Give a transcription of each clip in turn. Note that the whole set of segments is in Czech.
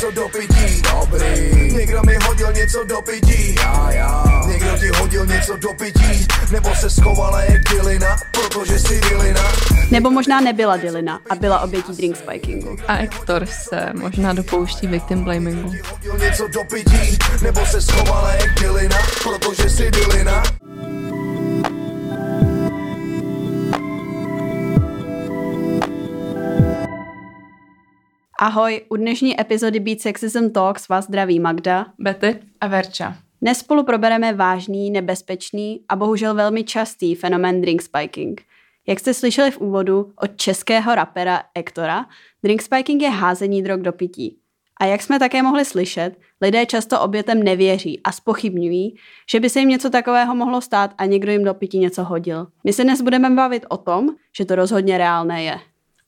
něco do pití Dobrý. Někdo mi hodil něco do pití Já, já. Někdo ti hodil něco do pití Nebo se schovala jak dilina Protože jsi dilina Nebo možná nebyla dilina a byla obětí drink spikingu. A Ektor se možná dopouští victim blamingu. Hodil něco do pití Nebo se schovala jak dilina Protože jsi dilina Ahoj, u dnešní epizody Beat Sexism Talks vás zdraví Magda. Betty a Verča. Dnes spolu probereme vážný, nebezpečný a bohužel velmi častý fenomén drink spiking. Jak jste slyšeli v úvodu od českého rapera Ektora, drink spiking je házení drog do pití. A jak jsme také mohli slyšet, lidé často obětem nevěří a spochybňují, že by se jim něco takového mohlo stát a někdo jim do pití něco hodil. My se dnes budeme bavit o tom, že to rozhodně reálné je.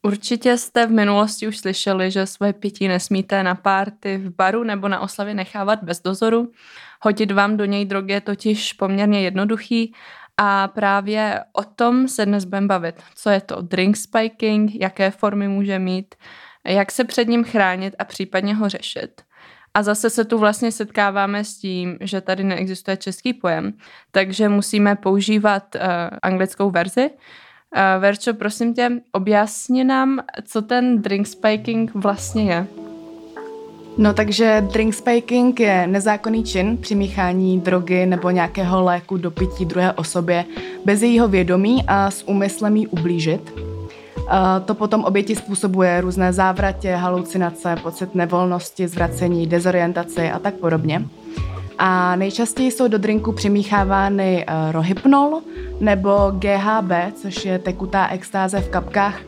Určitě jste v minulosti už slyšeli, že svoje pití nesmíte na párty, v baru nebo na oslavě nechávat bez dozoru. Hodit vám do něj drogy je totiž poměrně jednoduchý a právě o tom se dnes budeme bavit. Co je to drink spiking, jaké formy může mít, jak se před ním chránit a případně ho řešit. A zase se tu vlastně setkáváme s tím, že tady neexistuje český pojem, takže musíme používat uh, anglickou verzi, Uh, Verčo, prosím tě, objasni nám, co ten drink spiking vlastně je. No takže drink spiking je nezákonný čin přimíchání drogy nebo nějakého léku do pití druhé osobě bez jejího vědomí a s úmyslem jí ublížit. Uh, to potom oběti způsobuje různé závratě, halucinace, pocit nevolnosti, zvracení, dezorientaci a tak podobně. A nejčastěji jsou do drinku přimíchávány uh, rohypnol nebo GHB, což je tekutá extáze v kapkách,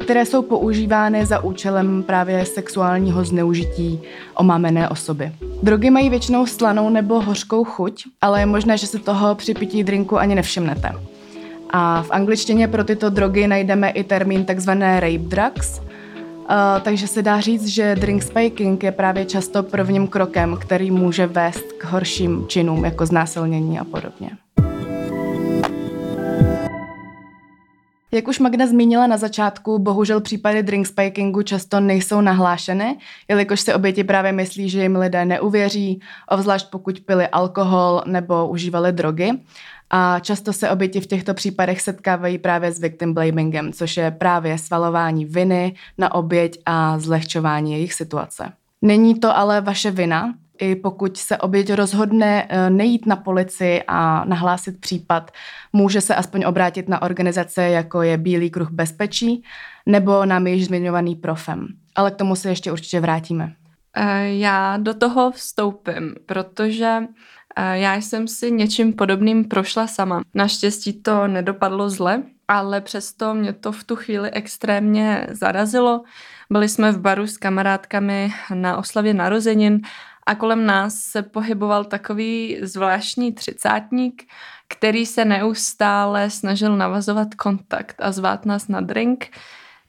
které jsou používány za účelem právě sexuálního zneužití omámené osoby. Drogy mají většinou slanou nebo hořkou chuť, ale je možné, že se toho při pití drinku ani nevšimnete. A v angličtině pro tyto drogy najdeme i termín takzvané rape drugs, takže se dá říct, že drink spiking je právě často prvním krokem, který může vést k horším činům, jako znásilnění a podobně. Jak už Magda zmínila na začátku, bohužel případy drink spikingu často nejsou nahlášeny, jelikož se oběti právě myslí, že jim lidé neuvěří, obzvlášť pokud pili alkohol nebo užívali drogy. A často se oběti v těchto případech setkávají právě s victim blamingem, což je právě svalování viny na oběť a zlehčování jejich situace. Není to ale vaše vina, i pokud se oběť rozhodne eh, nejít na policii a nahlásit případ, může se aspoň obrátit na organizace, jako je Bílý kruh bezpečí nebo nám již zmiňovaný profem. Ale k tomu se ještě určitě vrátíme. Eh, já do toho vstoupím, protože já jsem si něčím podobným prošla sama. Naštěstí to nedopadlo zle, ale přesto mě to v tu chvíli extrémně zarazilo. Byli jsme v baru s kamarádkami na oslavě narozenin a kolem nás se pohyboval takový zvláštní třicátník, který se neustále snažil navazovat kontakt a zvát nás na drink.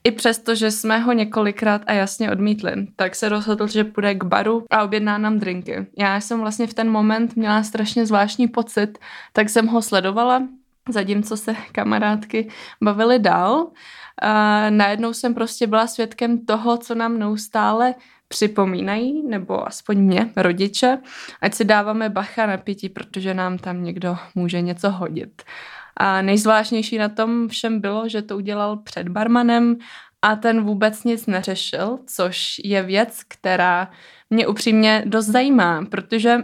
I přesto, že jsme ho několikrát a jasně odmítli, tak se rozhodl, že půjde k baru a objedná nám drinky. Já jsem vlastně v ten moment měla strašně zvláštní pocit, tak jsem ho sledovala, zatímco se kamarádky bavily dál. A najednou jsem prostě byla svědkem toho, co nám neustále připomínají, nebo aspoň mě, rodiče, ať si dáváme bacha na pití, protože nám tam někdo může něco hodit. A nejzvláštnější na tom všem bylo, že to udělal před barmanem a ten vůbec nic neřešil, což je věc, která mě upřímně dost zajímá, protože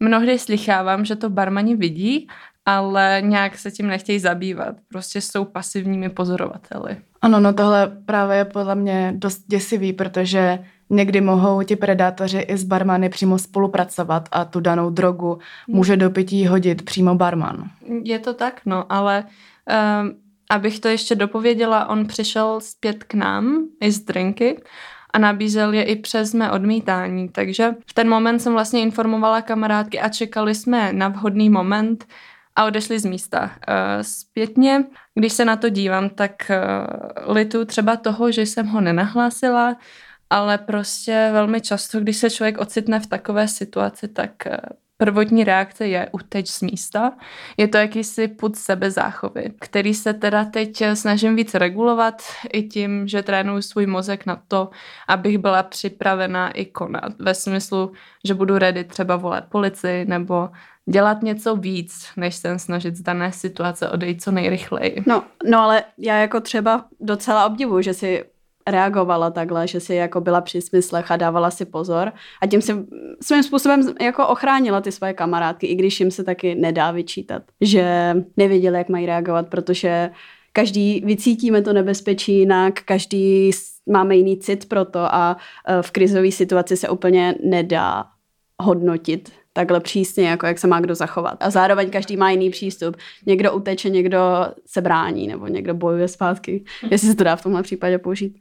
mnohdy slychávám, že to barmani vidí, ale nějak se tím nechtějí zabývat. Prostě jsou pasivními pozorovateli. Ano, no tohle právě je podle mě dost děsivý, protože Někdy mohou ti predátoři i s barmany přímo spolupracovat a tu danou drogu může do pití hodit přímo barman. Je to tak, no, ale um, abych to ještě dopověděla, on přišel zpět k nám i z drinky a nabízel je i přes mé odmítání. Takže v ten moment jsem vlastně informovala kamarádky a čekali jsme na vhodný moment a odešli z místa. Uh, zpětně, když se na to dívám, tak uh, litu třeba toho, že jsem ho nenahlásila, ale prostě velmi často, když se člověk ocitne v takové situaci, tak eh, prvotní reakce je uteč z místa. Je to jakýsi put sebezáchovy, který se teda teď snažím víc regulovat i tím, že trénuju svůj mozek na to, abych byla připravena i konat. Ve smyslu, že budu ready třeba volat policii nebo dělat něco víc, než se snažit z dané situace odejít co nejrychleji. No, no ale já jako třeba docela obdivuju, že si reagovala takhle, že si jako byla při smyslech a dávala si pozor. A tím si svým způsobem jako ochránila ty svoje kamarádky, i když jim se taky nedá vyčítat, že nevěděli, jak mají reagovat, protože každý vycítíme to nebezpečí jinak, každý máme jiný cit pro to a e, v krizové situaci se úplně nedá hodnotit takhle přísně, jako jak se má kdo zachovat. A zároveň každý má jiný přístup. Někdo uteče, někdo se brání, nebo někdo bojuje zpátky, jestli se to dá v tomhle případě použít.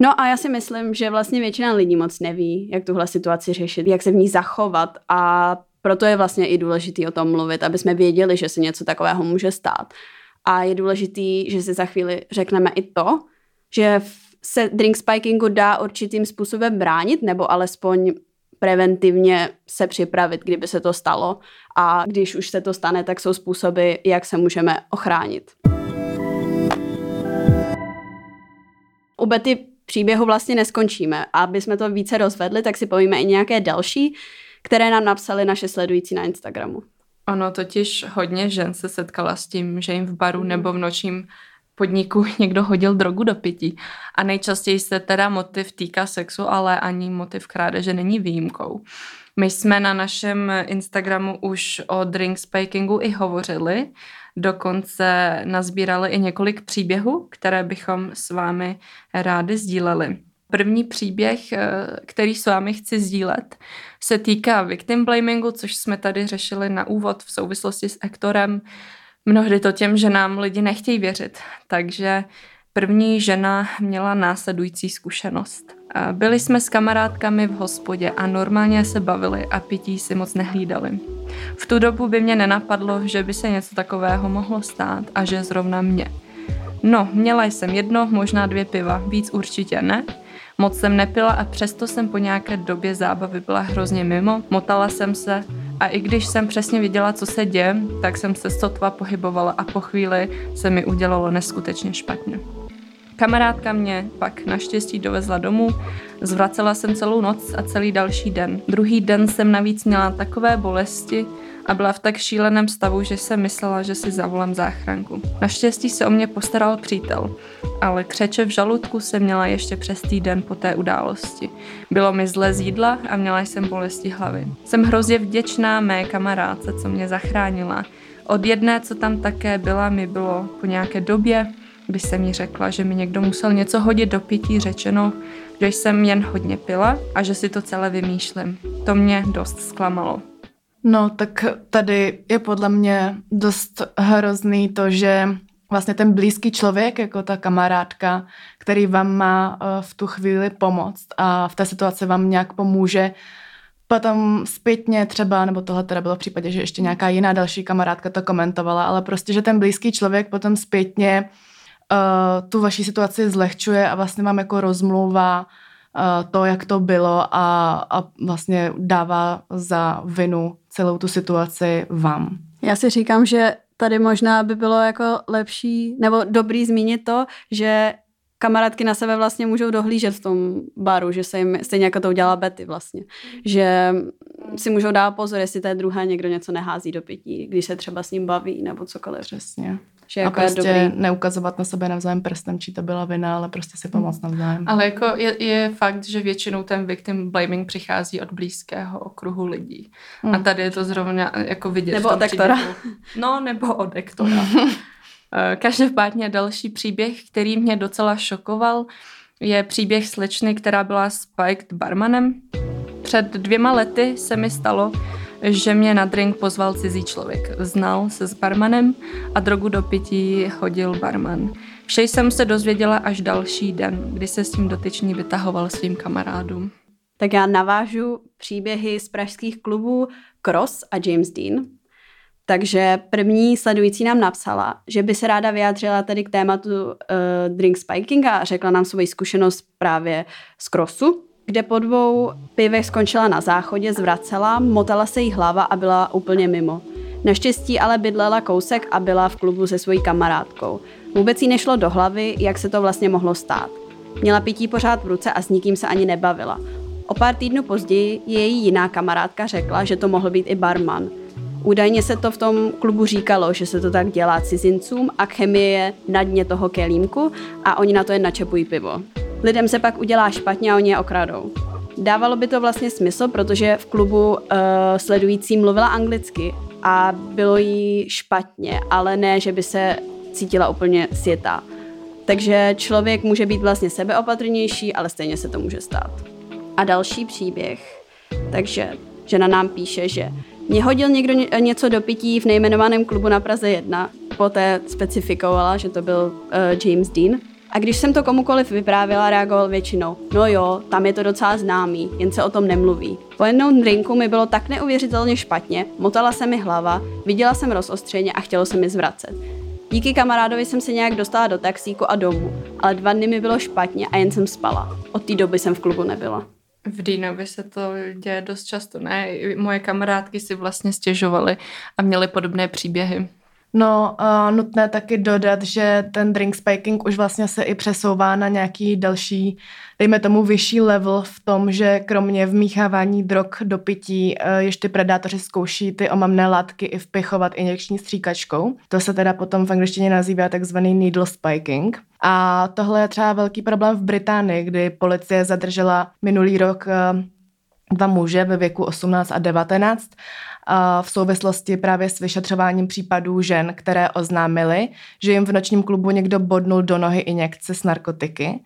No a já si myslím, že vlastně většina lidí moc neví, jak tuhle situaci řešit, jak se v ní zachovat a proto je vlastně i důležitý o tom mluvit, aby jsme věděli, že se něco takového může stát. A je důležitý, že si za chvíli řekneme i to, že se drink spikingu dá určitým způsobem bránit, nebo alespoň preventivně se připravit, kdyby se to stalo. A když už se to stane, tak jsou způsoby, jak se můžeme ochránit. U Betty příběhu vlastně neskončíme. A aby jsme to více rozvedli, tak si povíme i nějaké další, které nám napsali naše sledující na Instagramu. Ono totiž hodně žen se setkala s tím, že jim v baru nebo v nočním podniku někdo hodil drogu do pití. A nejčastěji se teda motiv týká sexu, ale ani motiv krádeže není výjimkou. My jsme na našem Instagramu už o drink spikingu i hovořili, dokonce nazbírali i několik příběhů, které bychom s vámi rádi sdíleli. První příběh, eh, který s vámi chci sdílet, se týká victim blamingu, což jsme tady řešili na úvod v souvislosti s Ektorem. Mnohdy to těm, že nám lidi nechtějí věřit. Takže první žena měla následující zkušenost. Byli jsme s kamarádkami v hospodě a normálně se bavili a pití si moc nehlídali. V tu dobu by mě nenapadlo, že by se něco takového mohlo stát a že zrovna mě. No, měla jsem jedno, možná dvě piva, víc určitě ne. Moc jsem nepila a přesto jsem po nějaké době zábavy byla hrozně mimo, motala jsem se a i když jsem přesně viděla, co se děje, tak jsem se sotva pohybovala a po chvíli se mi udělalo neskutečně špatně. Kamarádka mě pak naštěstí dovezla domů, zvracela jsem celou noc a celý další den. Druhý den jsem navíc měla takové bolesti a byla v tak šíleném stavu, že jsem myslela, že si zavolám záchranku. Naštěstí se o mě postaral přítel, ale křeče v žaludku jsem měla ještě přes týden po té události. Bylo mi zle z jídla a měla jsem bolesti hlavy. Jsem hrozně vděčná mé kamarádce, co mě zachránila. Od jedné, co tam také byla, mi bylo po nějaké době když jsem jí řekla, že mi někdo musel něco hodit do pití, řečeno, že jsem jen hodně pila a že si to celé vymýšlím. To mě dost zklamalo. No, tak tady je podle mě dost hrozný to, že vlastně ten blízký člověk, jako ta kamarádka, který vám má eh, v tu chvíli pomoct a v té situaci vám nějak pomůže, potom zpětně třeba, nebo tohle teda bylo v případě, že ještě nějaká jiná další kamarádka to komentovala, ale prostě, že ten blízký člověk potom zpětně uh, tu vaši situaci zlehčuje a vlastně vám jako rozmlouvá to, jak to bylo a, a vlastně dává za vinu celou tu situaci vám. Já si říkám, že tady možná by bylo jako lepší nebo dobrý zmínit to, že kamarádky na sebe vlastně můžou dohlížet v tom baru, že se jim stejně jako to udělala Betty vlastně, že si můžou dát pozor, jestli té druhé někdo něco nehází do pití, když se třeba s ním baví nebo cokoliv. Přesně. Že jako a prostě je dobrý. neukazovat na sebe navzájem prstem, či to byla vina, ale prostě si pomoct navzájem. Ale jako je, je fakt, že většinou ten victim blaming přichází od blízkého okruhu lidí. Hmm. A tady je to zrovna jako vidět. Nebo od ektora. No, nebo od ektora. Eh, každopádně další příběh, který mě docela šokoval, je příběh slečny, která byla spiked barmanem. Před dvěma lety se mi stalo, že mě na drink pozval cizí člověk. Znal se s barmanem a drogu do pití hodil barman. Vše jsem se dozvěděla až další den, kdy se s tím dotyčný vytahoval svým kamarádům. Tak já navážu příběhy z pražských klubů Cross a James Dean. Takže první sledující nám napsala, že by se ráda vyjádřila tady k tématu uh, drink spiking a řekla nám svoji zkušenost právě z Crossu, kde po dvou pivech skončila na záchodě, zvracela, motala se jí hlava a byla úplně mimo. Naštěstí ale bydlela kousek a byla v klubu se svojí kamarádkou. Vůbec jí nešlo do hlavy, jak se to vlastně mohlo stát. Měla pití pořád v ruce a s nikým se ani nebavila. O pár týdnů později její jiná kamarádka řekla, že to mohl být i barman. Údajně se to v tom klubu říkalo, že se to tak dělá cizincům a chemie je na dně toho kelímku a oni na to jen načepují pivo. Lidem se pak udělá špatně a oni je okradou. Dávalo by to vlastně smysl, protože v klubu uh, sledující mluvila anglicky a bylo jí špatně, ale ne, že by se cítila úplně světá. Takže člověk může být vlastně sebeopatrnější, ale stejně se to může stát. A další příběh. Takže žena nám píše, že mě hodil někdo něco do pití v nejmenovaném klubu na Praze 1, poté specifikovala, že to byl uh, James Dean. A když jsem to komukoliv vyprávěla, reagoval většinou, no jo, tam je to docela známý, jen se o tom nemluví. Po jednou drinku mi bylo tak neuvěřitelně špatně, motala se mi hlava, viděla jsem rozostřeně a chtělo se mi zvracet. Díky kamarádovi jsem se nějak dostala do taxíku a domů, ale dva dny mi bylo špatně a jen jsem spala. Od té doby jsem v klubu nebyla. V Dýnovi se to děje dost často, ne? Moje kamarádky si vlastně stěžovaly a měly podobné příběhy. No, uh, nutné taky dodat, že ten drink spiking už vlastně se i přesouvá na nějaký další, dejme tomu vyšší level v tom, že kromě vmíchávání drog do pití uh, ještě predátoři zkouší ty omamné látky i vpichovat injekční stříkačkou. To se teda potom v angličtině nazývá takzvaný needle spiking. A tohle je třeba velký problém v Británii, kdy policie zadržela minulý rok uh, dva muže ve věku 18 a 19 v souvislosti právě s vyšetřováním případů žen, které oznámily, že jim v nočním klubu někdo bodnul do nohy injekce s narkotiky.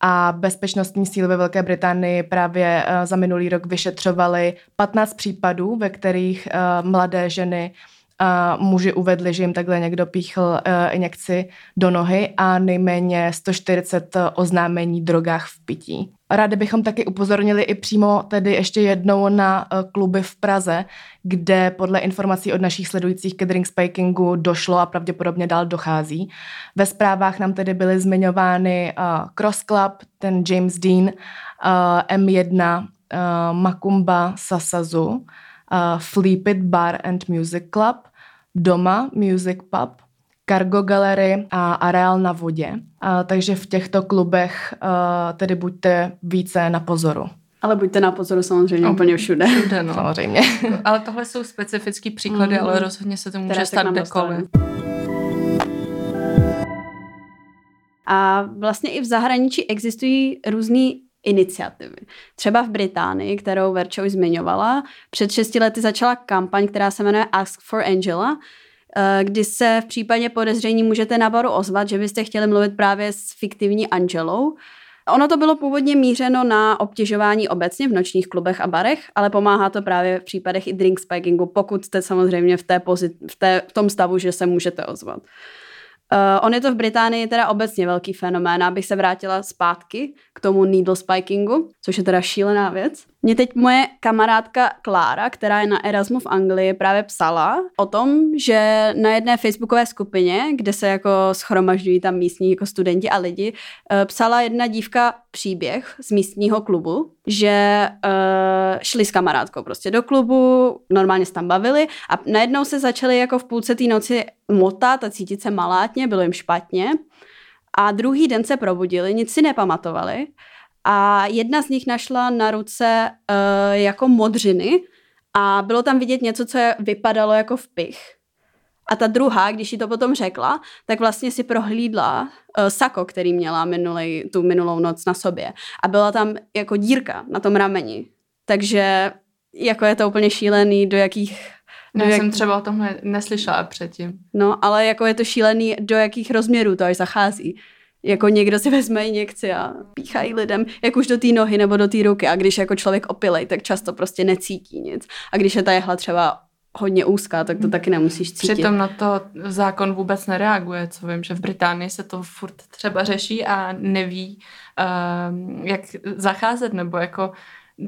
A bezpečnostní síly ve Velké Británii právě eh, za minulý rok vyšetřovaly 15 případů, ve kterých eh, mladé ženy a muži uvedli, že jim takhle někdo píchl uh, injekci do nohy a nejméně 140 oznámení drogách v pití. Rádi bychom taky upozornili i přímo tedy ještě jednou na uh, kluby v Praze, kde podle informací od našich sledujících ke drink spikingu došlo a pravděpodobně dál dochází. Ve zprávách nám tedy byly zmiňovány uh, Cross Club, ten James Dean, uh, M1, uh, Makumba Sasazu, uh, Fleepit Bar and Music Club, Doma Music Pub, Cargo Gallery a Areál na vodě. A, takže v těchto klubech a, tedy buďte více na pozoru. Ale buďte na pozoru samozřejmě no, úplně všude. Všude, no. Samozřejmě. ale tohle jsou specifický příklady, mm. ale rozhodně se to může stát kdekoliv. A vlastně i v zahraničí existují různé iniciativy. Třeba v Británii, kterou Verča už zmiňovala, před šesti lety začala kampaň, která se jmenuje Ask for Angela, eh, kdy se v případě podezření můžete na baru ozvat, že byste chtěli mluvit právě s fiktivní Angelou. Ono to bylo původně mířeno na obtěžování obecně v nočních klubech a barech, ale pomáhá to právě v případech i drink spikingu, pokud jste samozřejmě v, té pozit- v, té, v tom stavu, že se můžete ozvat. Uh, on je to v Británii teda obecně velký fenomén, abych se vrátila zpátky k tomu needle spikingu, což je teda šílená věc. Mě teď moje kamarádka Klára, která je na Erasmu v Anglii, právě psala o tom, že na jedné facebookové skupině, kde se jako schromažďují tam místní jako studenti a lidi, eh, psala jedna dívka příběh z místního klubu, že uh, šli s kamarádkou prostě do klubu, normálně se tam bavili a najednou se začali jako v půlce té noci motat a cítit se malátně, bylo jim špatně. A druhý den se probudili, nic si nepamatovali a jedna z nich našla na ruce uh, jako modřiny a bylo tam vidět něco, co vypadalo jako vpich. A ta druhá, když jí to potom řekla, tak vlastně si prohlídla uh, sako, který měla minulej, tu minulou noc na sobě. A byla tam jako dírka na tom rameni. Takže jako je to úplně šílený, do jakých No, jak... jsem třeba o tomhle neslyšela předtím. No, ale jako je to šílený, do jakých rozměrů to až zachází. Jako někdo si vezme injekci a píchají lidem, jak už do té nohy nebo do té ruky. A když jako člověk opilej, tak často prostě necítí nic. A když je ta jehla třeba hodně úzká, tak to taky nemusíš cítit. Přitom na to zákon vůbec nereaguje, co vím, že v Británii se to furt třeba řeší a neví, uh, jak zacházet, nebo jako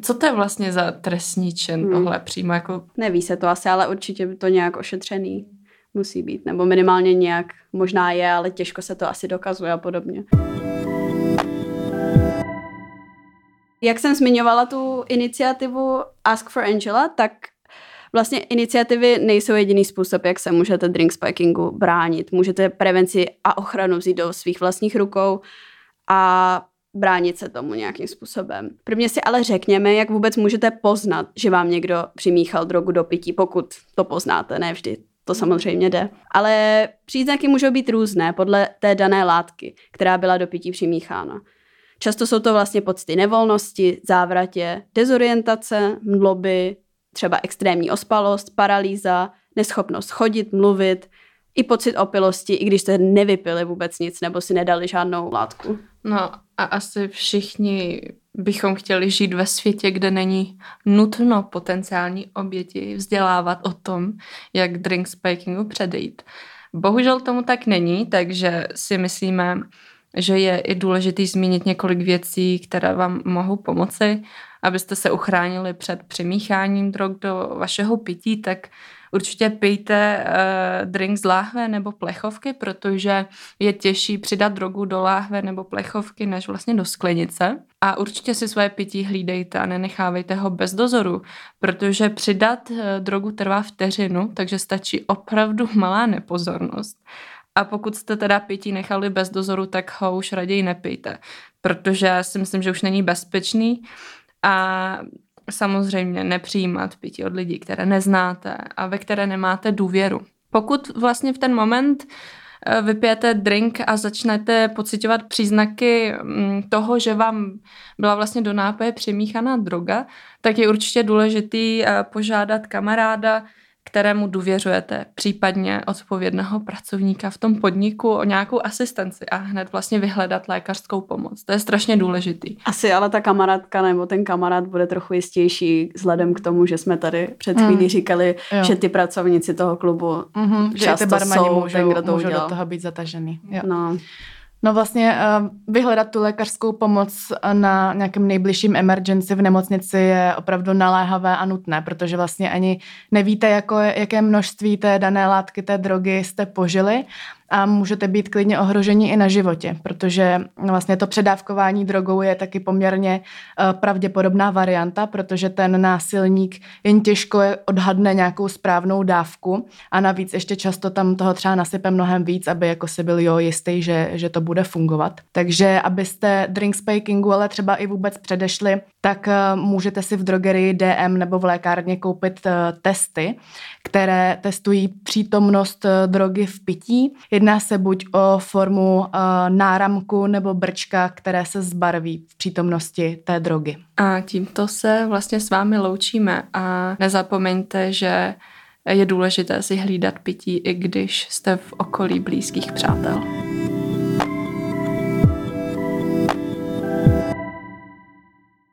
co to je vlastně za trestní čin hmm. tohle přímo? Jako... Neví se to asi, ale určitě by to nějak ošetřený musí být. Nebo minimálně nějak možná je, ale těžko se to asi dokazuje a podobně. Jak jsem zmiňovala tu iniciativu Ask for Angela, tak vlastně iniciativy nejsou jediný způsob, jak se můžete drink spikingu bránit. Můžete prevenci a ochranu vzít do svých vlastních rukou a bránit se tomu nějakým způsobem. Prvně si ale řekněme, jak vůbec můžete poznat, že vám někdo přimíchal drogu do pití, pokud to poznáte, ne vždy. To samozřejmě jde. Ale příznaky můžou být různé podle té dané látky, která byla do pití přimíchána. Často jsou to vlastně pocity nevolnosti, závratě, dezorientace, mdloby, třeba extrémní ospalost, paralýza, neschopnost chodit, mluvit, i pocit opilosti, i když jste nevypili vůbec nic nebo si nedali žádnou látku. No a asi všichni bychom chtěli žít ve světě, kde není nutno potenciální oběti vzdělávat o tom, jak drink spikingu předejít. Bohužel tomu tak není, takže si myslíme, že je i důležitý zmínit několik věcí, které vám mohou pomoci, abyste se uchránili před přimícháním drog do vašeho pití, tak určitě pijte uh, drink z láhve nebo plechovky, protože je těžší přidat drogu do láhve nebo plechovky, než vlastně do sklenice. A určitě si svoje pití hlídejte a nenechávejte ho bez dozoru, protože přidat uh, drogu trvá vteřinu, takže stačí opravdu malá nepozornost. A pokud jste teda pití nechali bez dozoru, tak ho už raději nepijte, protože si myslím, že už není bezpečný a samozřejmě nepřijímat pití od lidí, které neznáte a ve které nemáte důvěru. Pokud vlastně v ten moment eh, vypijete drink a začnete pocitovat příznaky mm, toho, že vám byla vlastně do nápoje přimíchaná droga, tak je určitě důležitý eh, požádat kamaráda, kterému důvěřujete, případně odpovědného pracovníka v tom podniku o nějakou asistenci a hned vlastně vyhledat lékařskou pomoc. To je strašně důležitý. Asi ale ta kamarádka nebo ten kamarád bude trochu jistější vzhledem k tomu, že jsme tady před chvílí mm. říkali, jo. že ty pracovníci toho klubu mm-hmm, často že ty barmani jsou můžou, ten, kdo to můžou do toho být zatažený. Jo. No. No vlastně uh, vyhledat tu lékařskou pomoc na nějakém nejbližším emergency v nemocnici je opravdu naléhavé a nutné, protože vlastně ani nevíte, jako, jaké množství té dané látky, té drogy jste požili a můžete být klidně ohroženi i na životě, protože vlastně to předávkování drogou je taky poměrně eh, pravděpodobná varianta, protože ten násilník jen těžko odhadne nějakou správnou dávku a navíc ještě často tam toho třeba nasype mnohem víc, aby jako si byl jo jistý, že, že to bude fungovat. Takže abyste drink spikingu ale třeba i vůbec předešli, tak eh, můžete si v drogerii DM nebo v lékárně koupit eh, testy, které testují přítomnost drogy v pití. Jedná se buď o formu uh, náramku nebo brčka, které se zbarví v přítomnosti té drogy. A tímto se vlastně s vámi loučíme a nezapomeňte, že je důležité si hlídat pití, i když jste v okolí blízkých přátel.